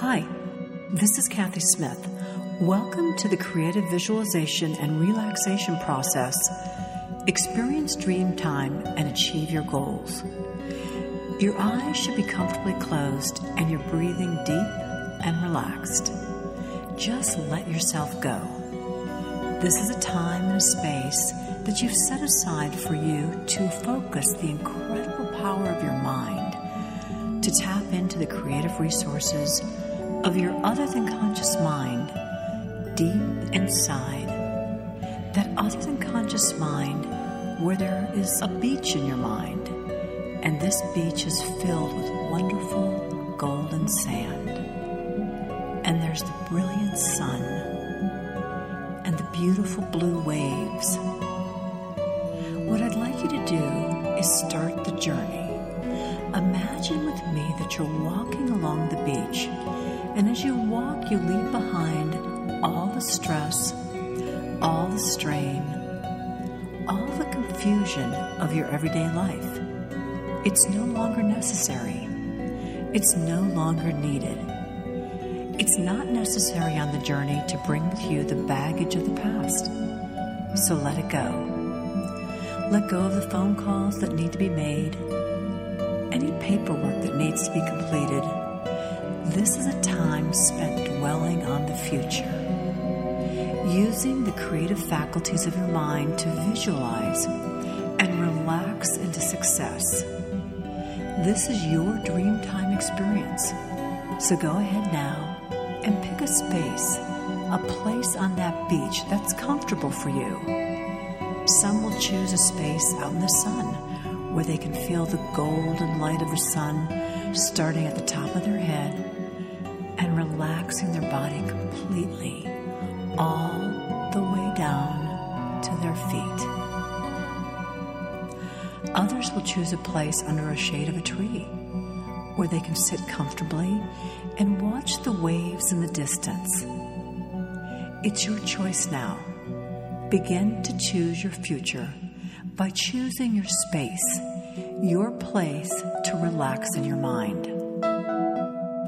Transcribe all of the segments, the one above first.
Hi, this is Kathy Smith. Welcome to the creative visualization and relaxation process. Experience dream time and achieve your goals. Your eyes should be comfortably closed and you're breathing deep and relaxed. Just let yourself go. This is a time and a space that you've set aside for you to focus the incredible power of your mind, to tap into the creative resources of your other than conscious mind deep inside. That other than conscious mind where there is a beach in your mind, and this beach is filled with wonderful golden sand. And there's the brilliant sun and the beautiful blue waves. What I'd like you to do is start the journey. Imagine with me that you're walking along the beach, and as you walk, you leave behind all the stress, all the strain, all the confusion of your everyday life. It's no longer necessary. It's no longer needed. It's not necessary on the journey to bring with you the baggage of the past. So let it go. Let go of the phone calls that need to be made, any paperwork that needs to be completed. This is a time spent dwelling on the future using the creative faculties of your mind to visualize and relax into success. This is your dream time experience. So go ahead now and pick a space, a place on that beach that's comfortable for you. Some will choose a space out in the sun where they can feel the golden light of the sun starting at the top of their head relaxing their body completely all the way down to their feet. Others will choose a place under a shade of a tree where they can sit comfortably and watch the waves in the distance. It's your choice now. Begin to choose your future by choosing your space, your place to relax in your mind.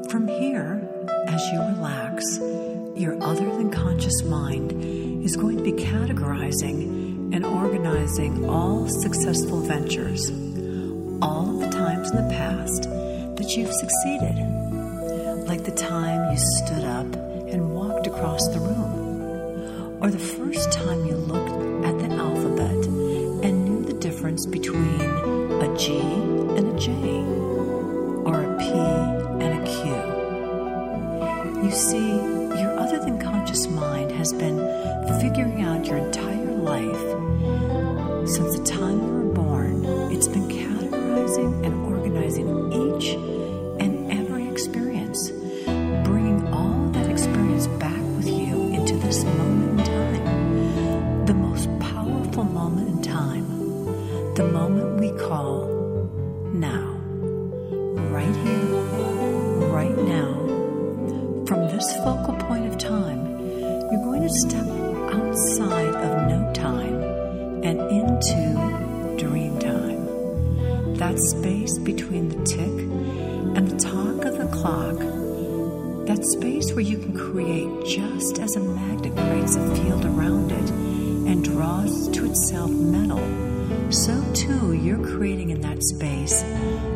From here, as you relax, your other than conscious mind is going to be categorizing and organizing all successful ventures, all of the times in the past that you've succeeded, like the time you stood up and walked across the room, or the first time you looked at the alphabet and knew the difference between a G and a J, see, and into dream time. That space between the tick and the talk of the clock. That space where you can create just as a magnet creates a field around it and draws to itself metal. So too, you're creating in that space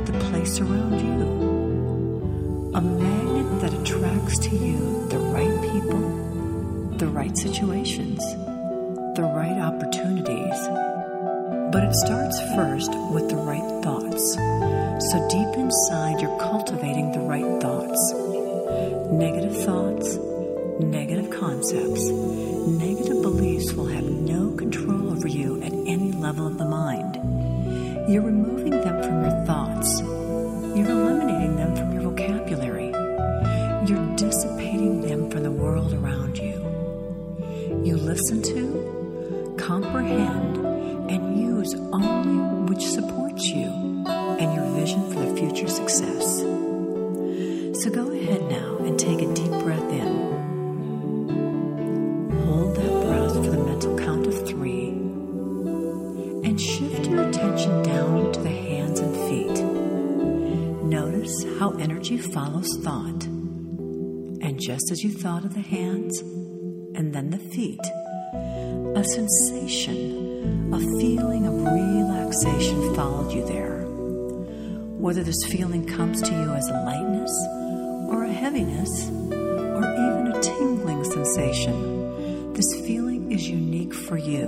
the place around you. A magnet that attracts to you the right people, the right situations, the right opportunities. But it starts first with the right thoughts. So deep inside, you're cultivating the right thoughts. Negative thoughts, negative concepts, negative beliefs will have no control over you at any level of the mind. You're removing them from your thoughts. You're eliminating them from your vocabulary. You're dissipating them from the world around you. You listen to, comprehend, and use only which supports you and your vision for the future success. So go ahead now and take a deep breath in. Hold that breath for the mental count of three and shift your attention down to the hands and feet. Notice how energy follows thought. And just as you thought of the hands and then the feet, a sensation, a feeling of relaxation followed you there. Whether this feeling comes to you as a lightness or a heaviness or even a tingling sensation, this feeling is unique for you.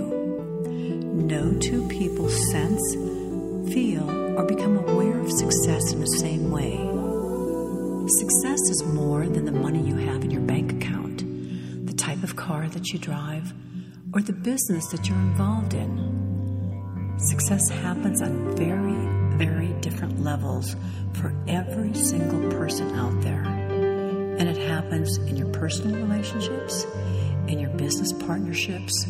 No two people sense, feel, or become aware of success in the same way. Success is more than the money you have in your bank account, the type of car that you drive, or the business that you're involved in. Success happens on very, very different levels for every single person out there. And it happens in your personal relationships, in your business partnerships.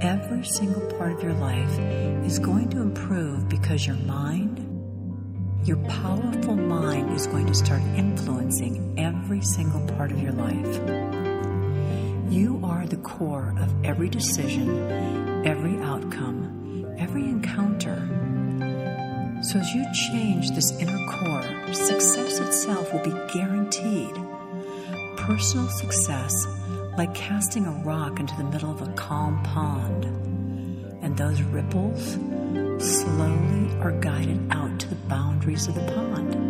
Every single part of your life is going to improve because your mind, your powerful mind is going to start influencing every single part of your life. Are the core of every decision, every outcome, every encounter. So, as you change this inner core, success itself will be guaranteed. Personal success, like casting a rock into the middle of a calm pond, and those ripples slowly are guided out to the boundaries of the pond.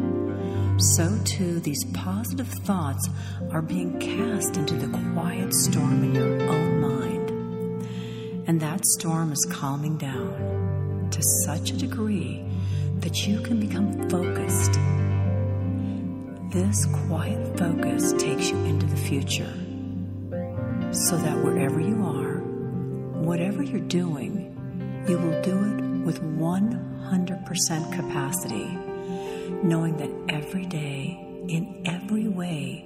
So, too, these positive thoughts are being cast into the quiet storm in your own mind. And that storm is calming down to such a degree that you can become focused. This quiet focus takes you into the future so that wherever you are, whatever you're doing, you will do it with 100% capacity, knowing that every day, in every way,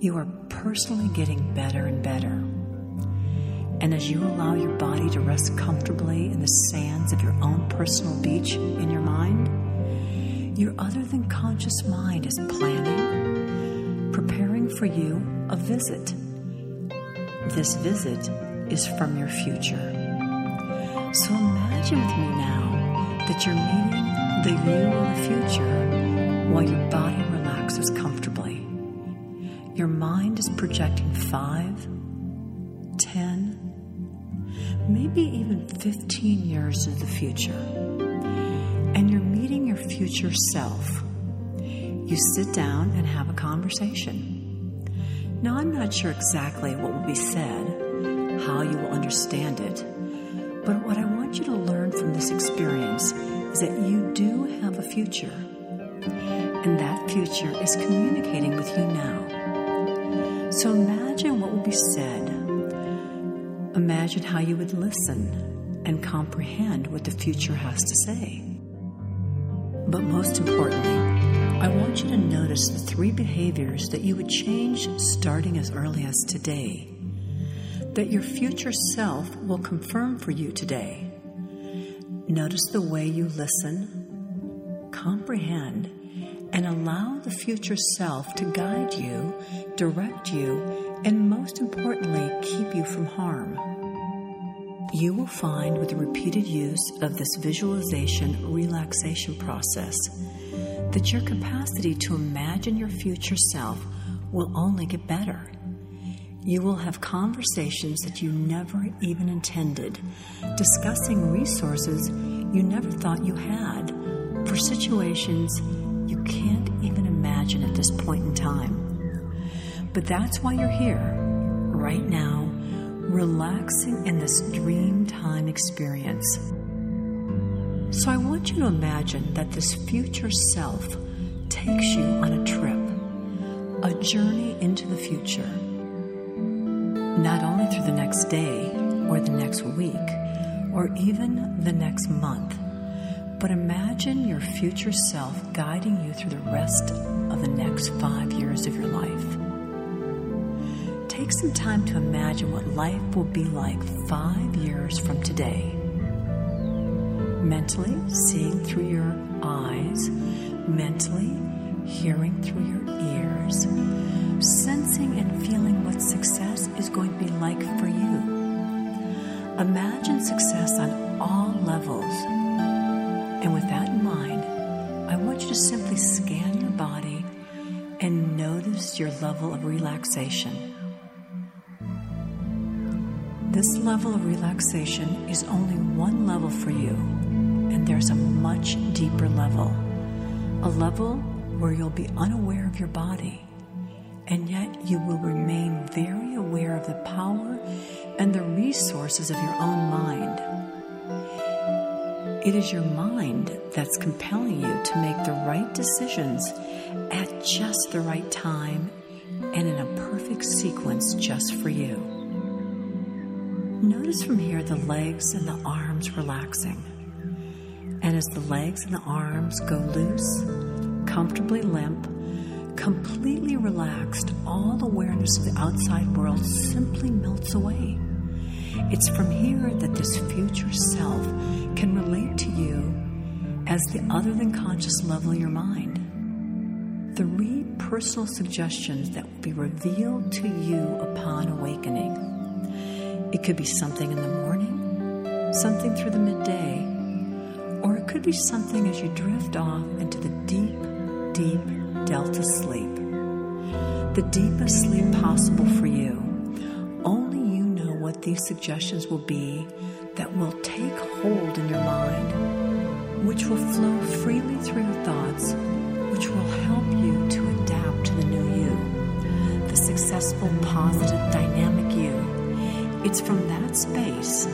you are personally getting better and better. And as you allow your body to rest comfortably in the sands of your own personal beach in your mind, your other than conscious mind is planning, preparing for you a visit. This visit is from your future. So imagine with me now that you're meeting the you of the future while your body relaxes comfortably. Your mind is projecting five, ten, maybe even 15 years into the future. And you're meeting your future self. You sit down and have a conversation. Now, I'm not sure exactly what will be said, how you will understand it but what I want you to learn from this experience is that you do have a future. And that future is communicating with you now. So imagine what will be said. Imagine how you would listen and comprehend what the future has to say. But most importantly, I want you to notice the three behaviors that you would change starting as early as today that your future self will confirm for you today. Notice the way you listen, comprehend, and allow the future self to guide you, direct you, and most importantly, keep you from harm. You will find with the repeated use of this visualization relaxation process that your capacity to imagine your future self will only get better you will have conversations that you never even intended, discussing resources you never thought you had for situations you can't even imagine at this point in time. But that's why you're here, right now, relaxing in this dream time experience. So I want you to imagine that this future self takes you on a trip, a journey into the future not only through the next day or the next week or even the next month, but imagine your future self guiding you through the rest of the next five years of your life. Take some time to imagine what life will be like five years from today. Mentally seeing through your eyes, mentally hearing through your ears, sensing and feeling what success is going to be like for you. Imagine success on all levels. And with that in mind, I want you to simply scan your body and notice your level of relaxation. This level of relaxation is only one level for you, and there's a much deeper level. A level where you'll be unaware of your body, and yet you will remain very aware of the power and the resources of your own mind. It is your mind that's compelling you to make the right decisions at just the right time and in a perfect sequence just for you. Notice from here the legs and the arms relaxing. And as the legs and the arms go loose, comfortably limp, completely relaxed, all awareness of the outside world simply melts away. It's from here that this future self can relate to you as the other than conscious level of your mind. Three personal suggestions that will be revealed to you upon awakening. It could be something in the morning, something through the midday, or it could be something as you drift off into the deep, deep delta sleep. The deepest sleep possible for you. Only you know what these suggestions will be that will take hold in your mind, which will flow freely through your thoughts, which will help you to adapt to the new you, the successful, positive, dynamic you it's from that space,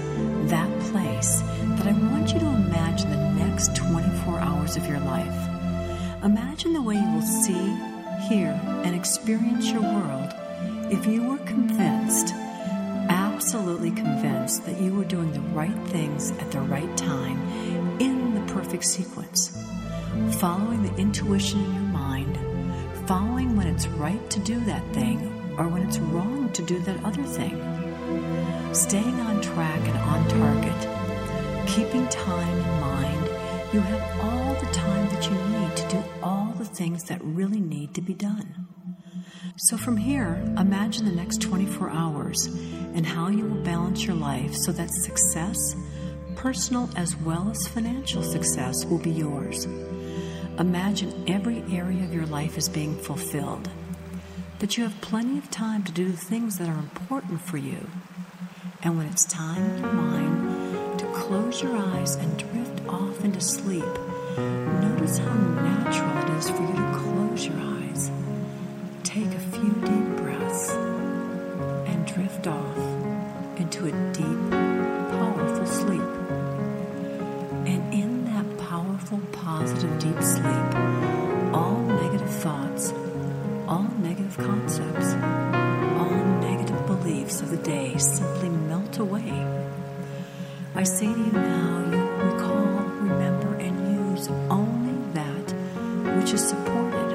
that place, that I want you to imagine the next 24 hours of your life. Imagine the way you will see, hear, and experience your world if you were convinced, absolutely convinced, that you were doing the right things at the right time in the perfect sequence. Following the intuition in your mind, following when it's right to do that thing or when it's wrong to do that other thing staying on track and on target, keeping time in mind, you have all to do all the things that really need to be done. So, from here, imagine the next 24 hours and how you will balance your life so that success, personal as well as financial success, will be yours. Imagine every area of your life is being fulfilled, that you have plenty of time to do the things that are important for you and when it's time to close your eyes and drift off into sleep, notice how natural it is for you to close your eyes. Take a few deep breaths and drift off into a deep, powerful sleep. And in that powerful, positive, deep sleep, all negative thoughts, all negative concepts, all negative beliefs of the day simply melt away. I say to you now, you recall, which is supported,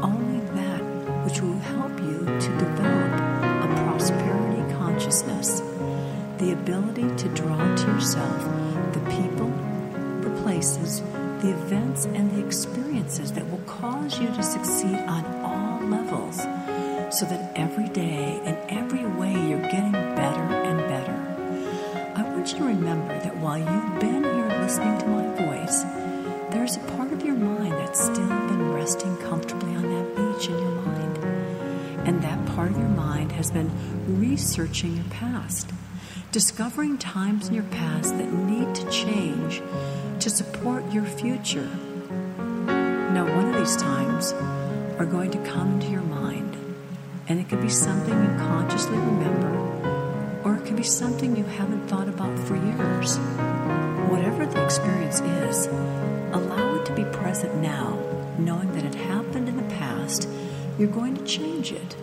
only that which will help you to develop a prosperity consciousness, the ability to draw to yourself the people, the places, the events, and the experiences that will cause you to succeed on all levels so that every day and every way you're getting better and better. I want you to remember that while you've been here listening to my voice, there's a part still been resting comfortably on that beach in your mind. And that part of your mind has been researching your past, discovering times in your past that need to change to support your future. Now, one of these times are going to come into your mind, and it could be something you consciously remember or it could be something you haven't thought about for years. Whatever the experience is, allow it to be present now, knowing that it happened in the past. You're going to change it.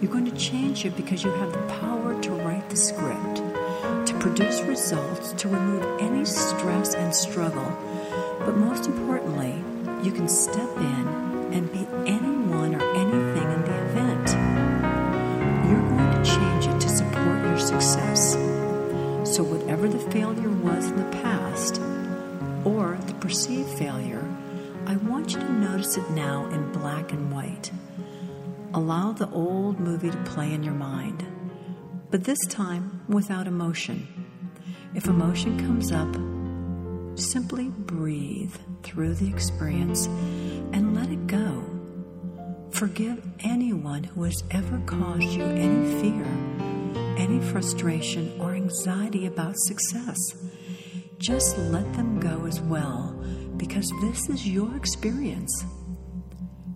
You're going to change it because you have the power to write the script, to produce results, to remove any stress and struggle. But most importantly, you can step in and be anyone or anything in the event. You're going to change it to support your success. So, whatever the failure it now in black and white. Allow the old movie to play in your mind, but this time without emotion. If emotion comes up, simply breathe through the experience and let it go. Forgive anyone who has ever caused you any fear, any frustration, or anxiety about success. Just let them go as well, because this is your experience.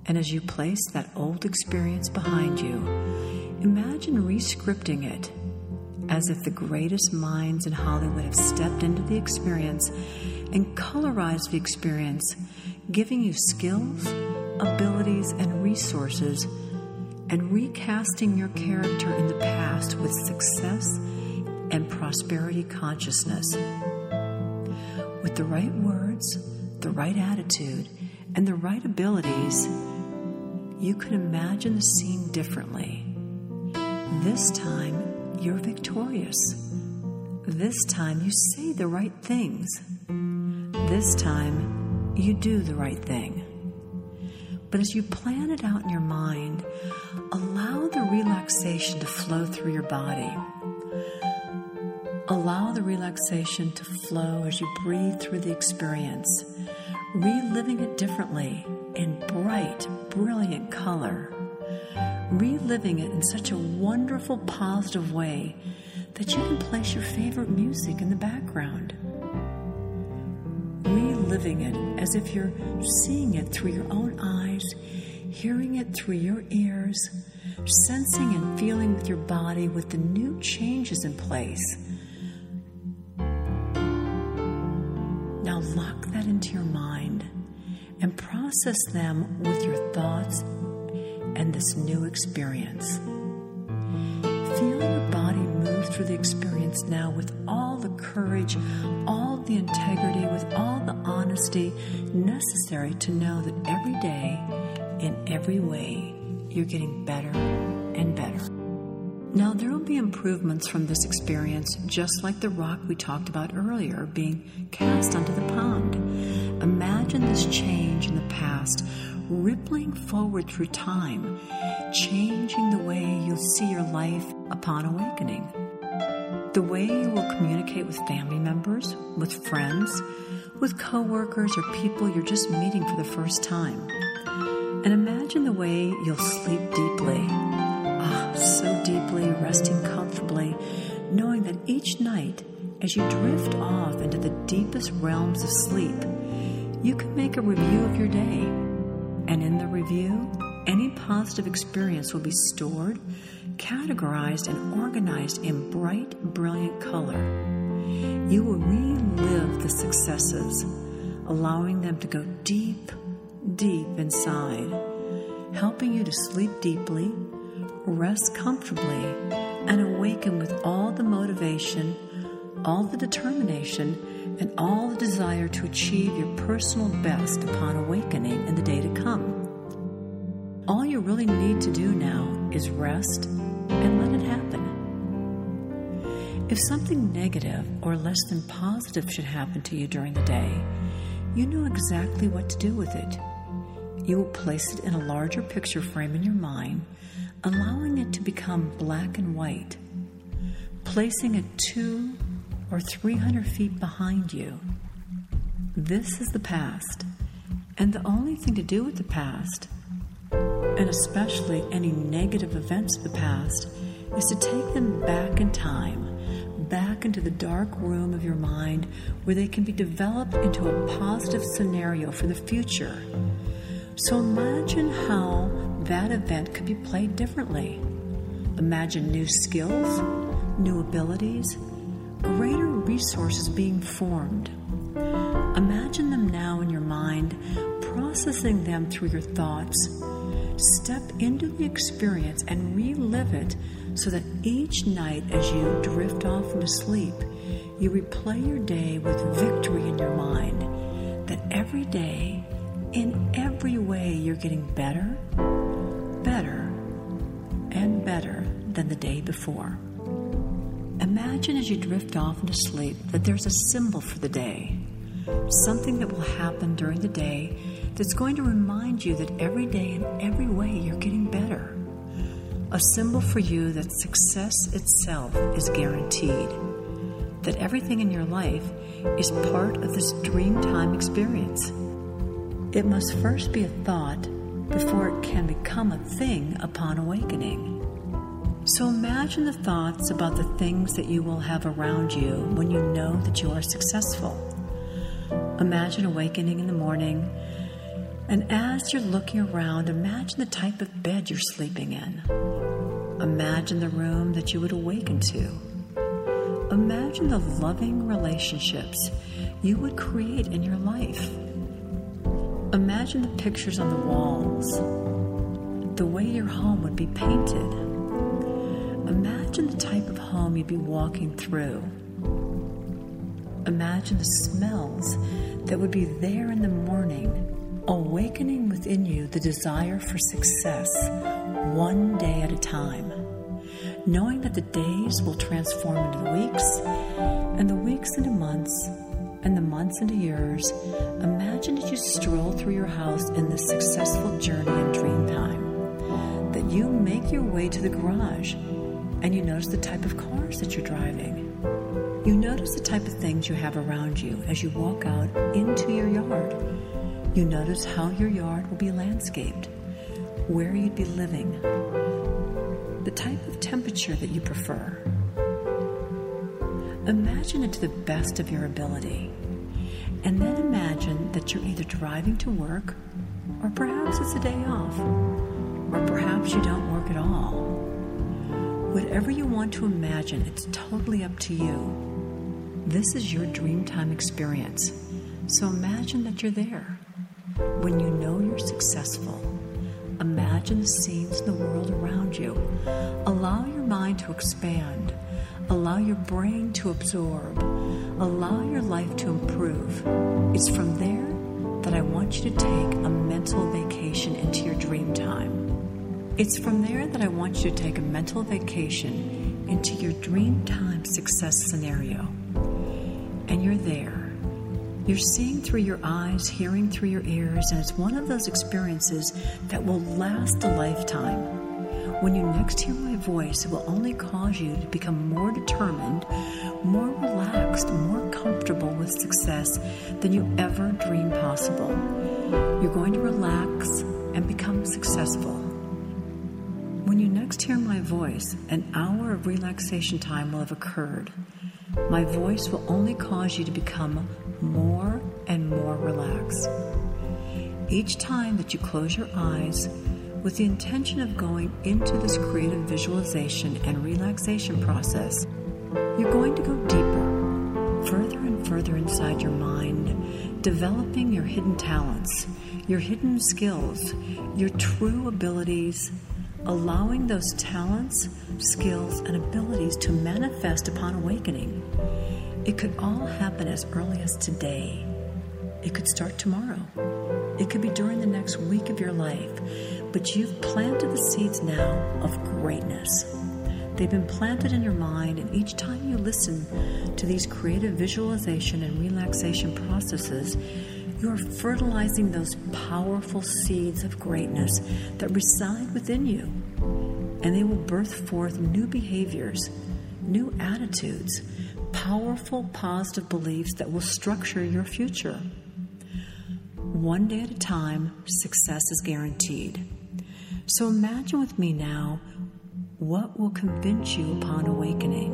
And as you place that old experience behind you, imagine rescripting it as if the greatest minds in Hollywood have stepped into the experience and colorized the experience, giving you skills, abilities, and resources, and recasting your character in the past with success and prosperity consciousness. With the right words, the right attitude, and the right abilities, you can imagine the scene differently. This time, you're victorious. This time, you say the right things. This time, you do the right thing. But as you plan it out in your mind, allow the relaxation to flow through your body. Allow the relaxation to flow as you breathe through the experience, reliving it differently in bright, brilliant color, reliving it in such a wonderful, positive way that you can place your favorite music in the background. Reliving it as if you're seeing it through your own eyes, hearing it through your ears, sensing and feeling with your body with the new changes in place. Process them with your thoughts and this new experience. Feel your body move through the experience now with all the courage, all the integrity, with all the honesty necessary to know that every day, in every way, you're getting better and better. Now, there will be improvements from this experience, just like the rock we talked about earlier being cast onto the pond. Imagine this change in the past rippling forward through time, changing the way you'll see your life upon awakening. The way you will communicate with family members, with friends, with coworkers, or people you're just meeting for the first time. And imagine the way you'll sleep deeply so deeply, resting comfortably, knowing that each night, as you drift off into the deepest realms of sleep, you can make a review of your day. And in the review, any positive experience will be stored, categorized, and organized in bright, brilliant color. You will relive the successes, allowing them to go deep, deep inside, helping you to sleep deeply rest comfortably, and awaken with all the motivation, all the determination, and all the desire to achieve your personal best upon awakening in the day to come. All you really need to do now is rest and let it happen. If something negative or less than positive should happen to you during the day, you know exactly what to do with it. You will place it in a larger picture frame in your mind allowing it to become black and white, placing it two or three hundred feet behind you. This is the past, and the only thing to do with the past, and especially any negative events of the past, is to take them back in time, back into the dark room of your mind where they can be developed into a positive scenario for the future. So imagine how that event could be played differently. Imagine new skills, new abilities, greater resources being formed. Imagine them now in your mind, processing them through your thoughts. Step into the experience and relive it so that each night as you drift off into sleep, you replay your day with victory in your mind. That every day, in every way, you're getting better better and better than the day before. Imagine as you drift off into sleep that there's a symbol for the day, something that will happen during the day that's going to remind you that every day in every way you're getting better. A symbol for you that success itself is guaranteed, that everything in your life is part of this dream time experience. It must first be a thought before it can become a thing upon awakening. So imagine the thoughts about the things that you will have around you when you know that you are successful. Imagine awakening in the morning, and as you're looking around, imagine the type of bed you're sleeping in. Imagine the room that you would awaken to. Imagine the loving relationships you would create in your life. Imagine the pictures on the walls, the way your home would be painted Imagine the type of home you'd be walking through. Imagine the smells that would be there in the morning, awakening within you the desire for success one day at a time. Knowing that the days will transform into the weeks, and the weeks into months, and the months into years, imagine that you stroll through your house in this successful journey in dream time. That you make your way to the garage and you notice the type of cars that you're driving. You notice the type of things you have around you as you walk out into your yard. You notice how your yard will be landscaped, where you'd be living, the type of temperature that you prefer. Imagine it to the best of your ability. And then imagine that you're either driving to work, or perhaps it's a day off, or perhaps you don't work at all. Whatever you want to imagine, it's totally up to you. This is your dreamtime experience. So imagine that you're there. When you know you're successful, imagine the scenes in the world around you. Allow your mind to expand. Allow your brain to absorb. Allow your life to improve. It's from there that I want you to take a mental vacation into your dream time. It's from there that I want you to take a mental vacation into your dream time success scenario. And you're there. You're seeing through your eyes, hearing through your ears, and it's one of those experiences that will last a lifetime. When you next hear my voice, it will only cause you to become more determined, more relaxed, more comfortable with success than you ever dreamed possible. You're going to relax and become successful. When you next hear my voice, an hour of relaxation time will have occurred. My voice will only cause you to become more and more relaxed. Each time that you close your eyes with the intention of going into this creative visualization and relaxation process, you're going to go deeper, further and further inside your mind, developing your hidden talents, your hidden skills, your true abilities allowing those talents, skills, and abilities to manifest upon awakening. It could all happen as early as today. It could start tomorrow. It could be during the next week of your life. But you've planted the seeds now of greatness. They've been planted in your mind, and each time you listen to these creative visualization and relaxation processes, you are fertilizing those powerful seeds of greatness that reside within you, and they will birth forth new behaviors, new attitudes, powerful positive beliefs that will structure your future. One day at a time, success is guaranteed. So imagine with me now what will convince you upon awakening.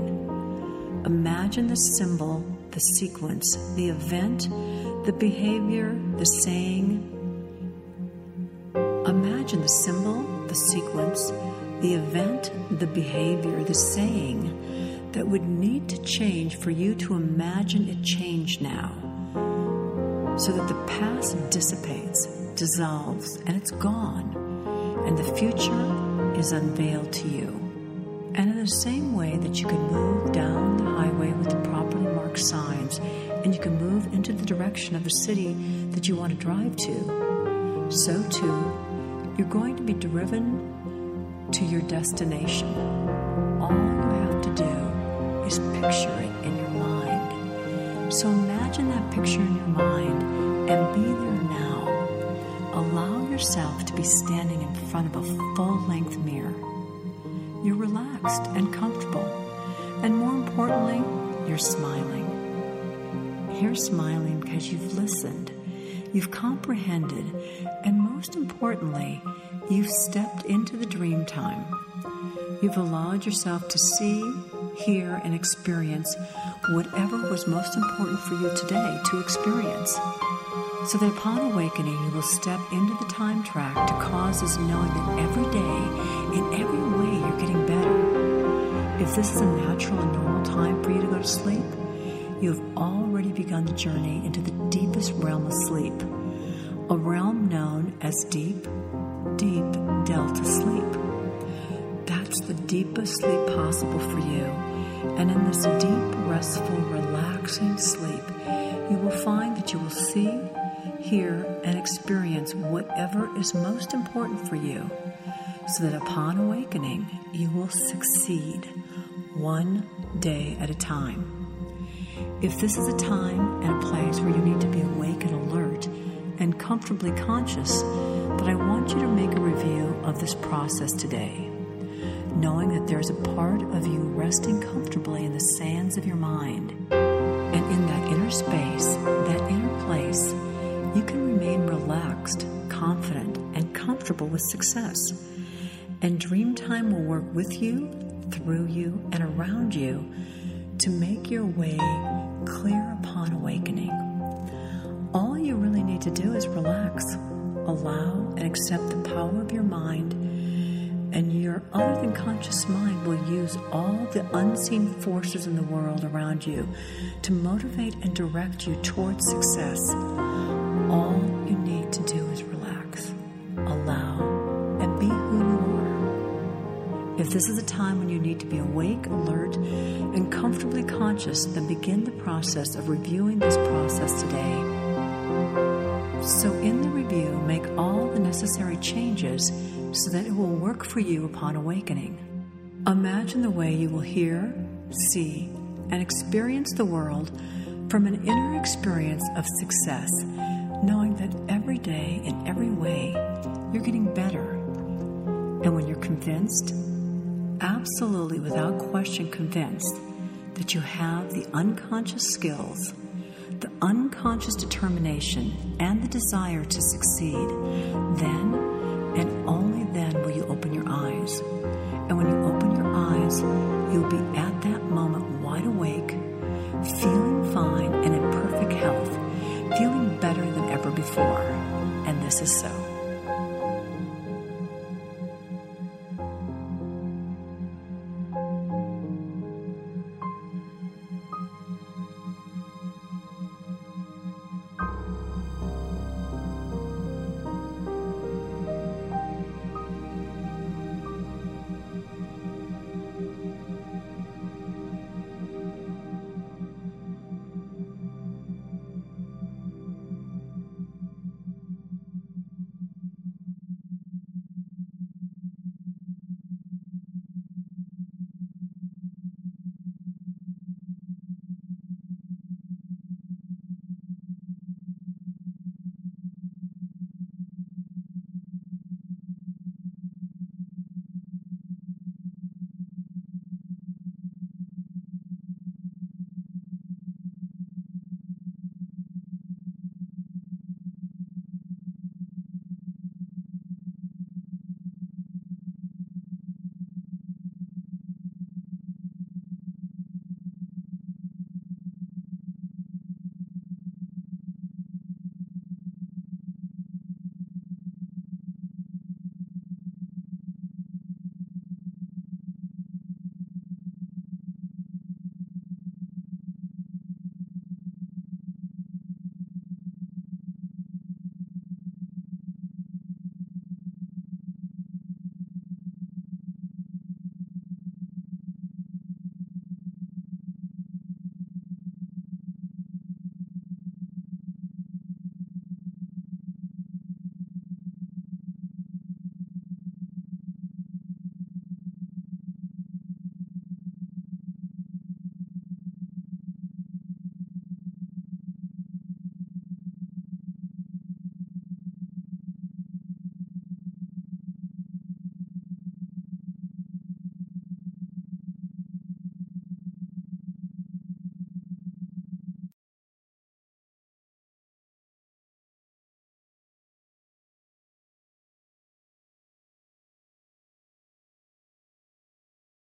Imagine the symbol, the sequence, the event the behavior, the saying. Imagine the symbol, the sequence, the event, the behavior, the saying that would need to change for you to imagine it change now. So that the past dissipates, dissolves, and it's gone, and the future is unveiled to you. And in the same way that you can move down the highway with the properly marked signs and you can move into the direction of the city that you want to drive to. So, too, you're going to be driven to your destination. All you have to do is picture it in. So, imagine that picture in your mind and be there now. Allow yourself to be standing in front of a full length mirror. You're relaxed and comfortable, and more importantly, you're smiling. You're smiling because you've listened. You've comprehended, and most importantly, you've stepped into the dream time. You've allowed yourself to see, hear, and experience whatever was most important for you today to experience. So that upon awakening, you will step into the time track to causes knowing that every day, in every way, you're getting better. If this is a natural and normal time for you to go to sleep, you have already begun the journey into the deepest realm of sleep, a realm known as deep, deep delta sleep. That's the deepest sleep possible for you. And in this deep, restful, relaxing sleep, you will find that you will see, hear, and experience whatever is most important for you, so that upon awakening, you will succeed one day at a time. If this is a time and a place where you need to be awake and alert and comfortably conscious, then I want you to make a review of this process today, knowing that there's a part of you resting comfortably in the sands of your mind. And in that inner space, that inner place, you can remain relaxed, confident, and comfortable with success. And Dreamtime will work with you, through you, and around you to make your way clear upon awakening. All you really need to do is relax, allow and accept the power of your mind, and your other than conscious mind will use all the unseen forces in the world around you to motivate and direct you towards success. All you need to do is relax, allow, and be who you are. If this is a time when you need to be awake, alert, and comfortably conscious, then begin the process of reviewing this process today. So, in the review, make all the necessary changes so that it will work for you upon awakening. Imagine the way you will hear, see, and experience the world from an inner experience of success, knowing that every day, in every way, you're getting better. And when you're convinced, absolutely without question convinced that you have the unconscious skills, the unconscious determination, and the desire to succeed, then and only then will you open your eyes. And when you open your eyes, you'll be at that moment wide awake, feeling fine and in perfect health, feeling better than ever before. And this is so.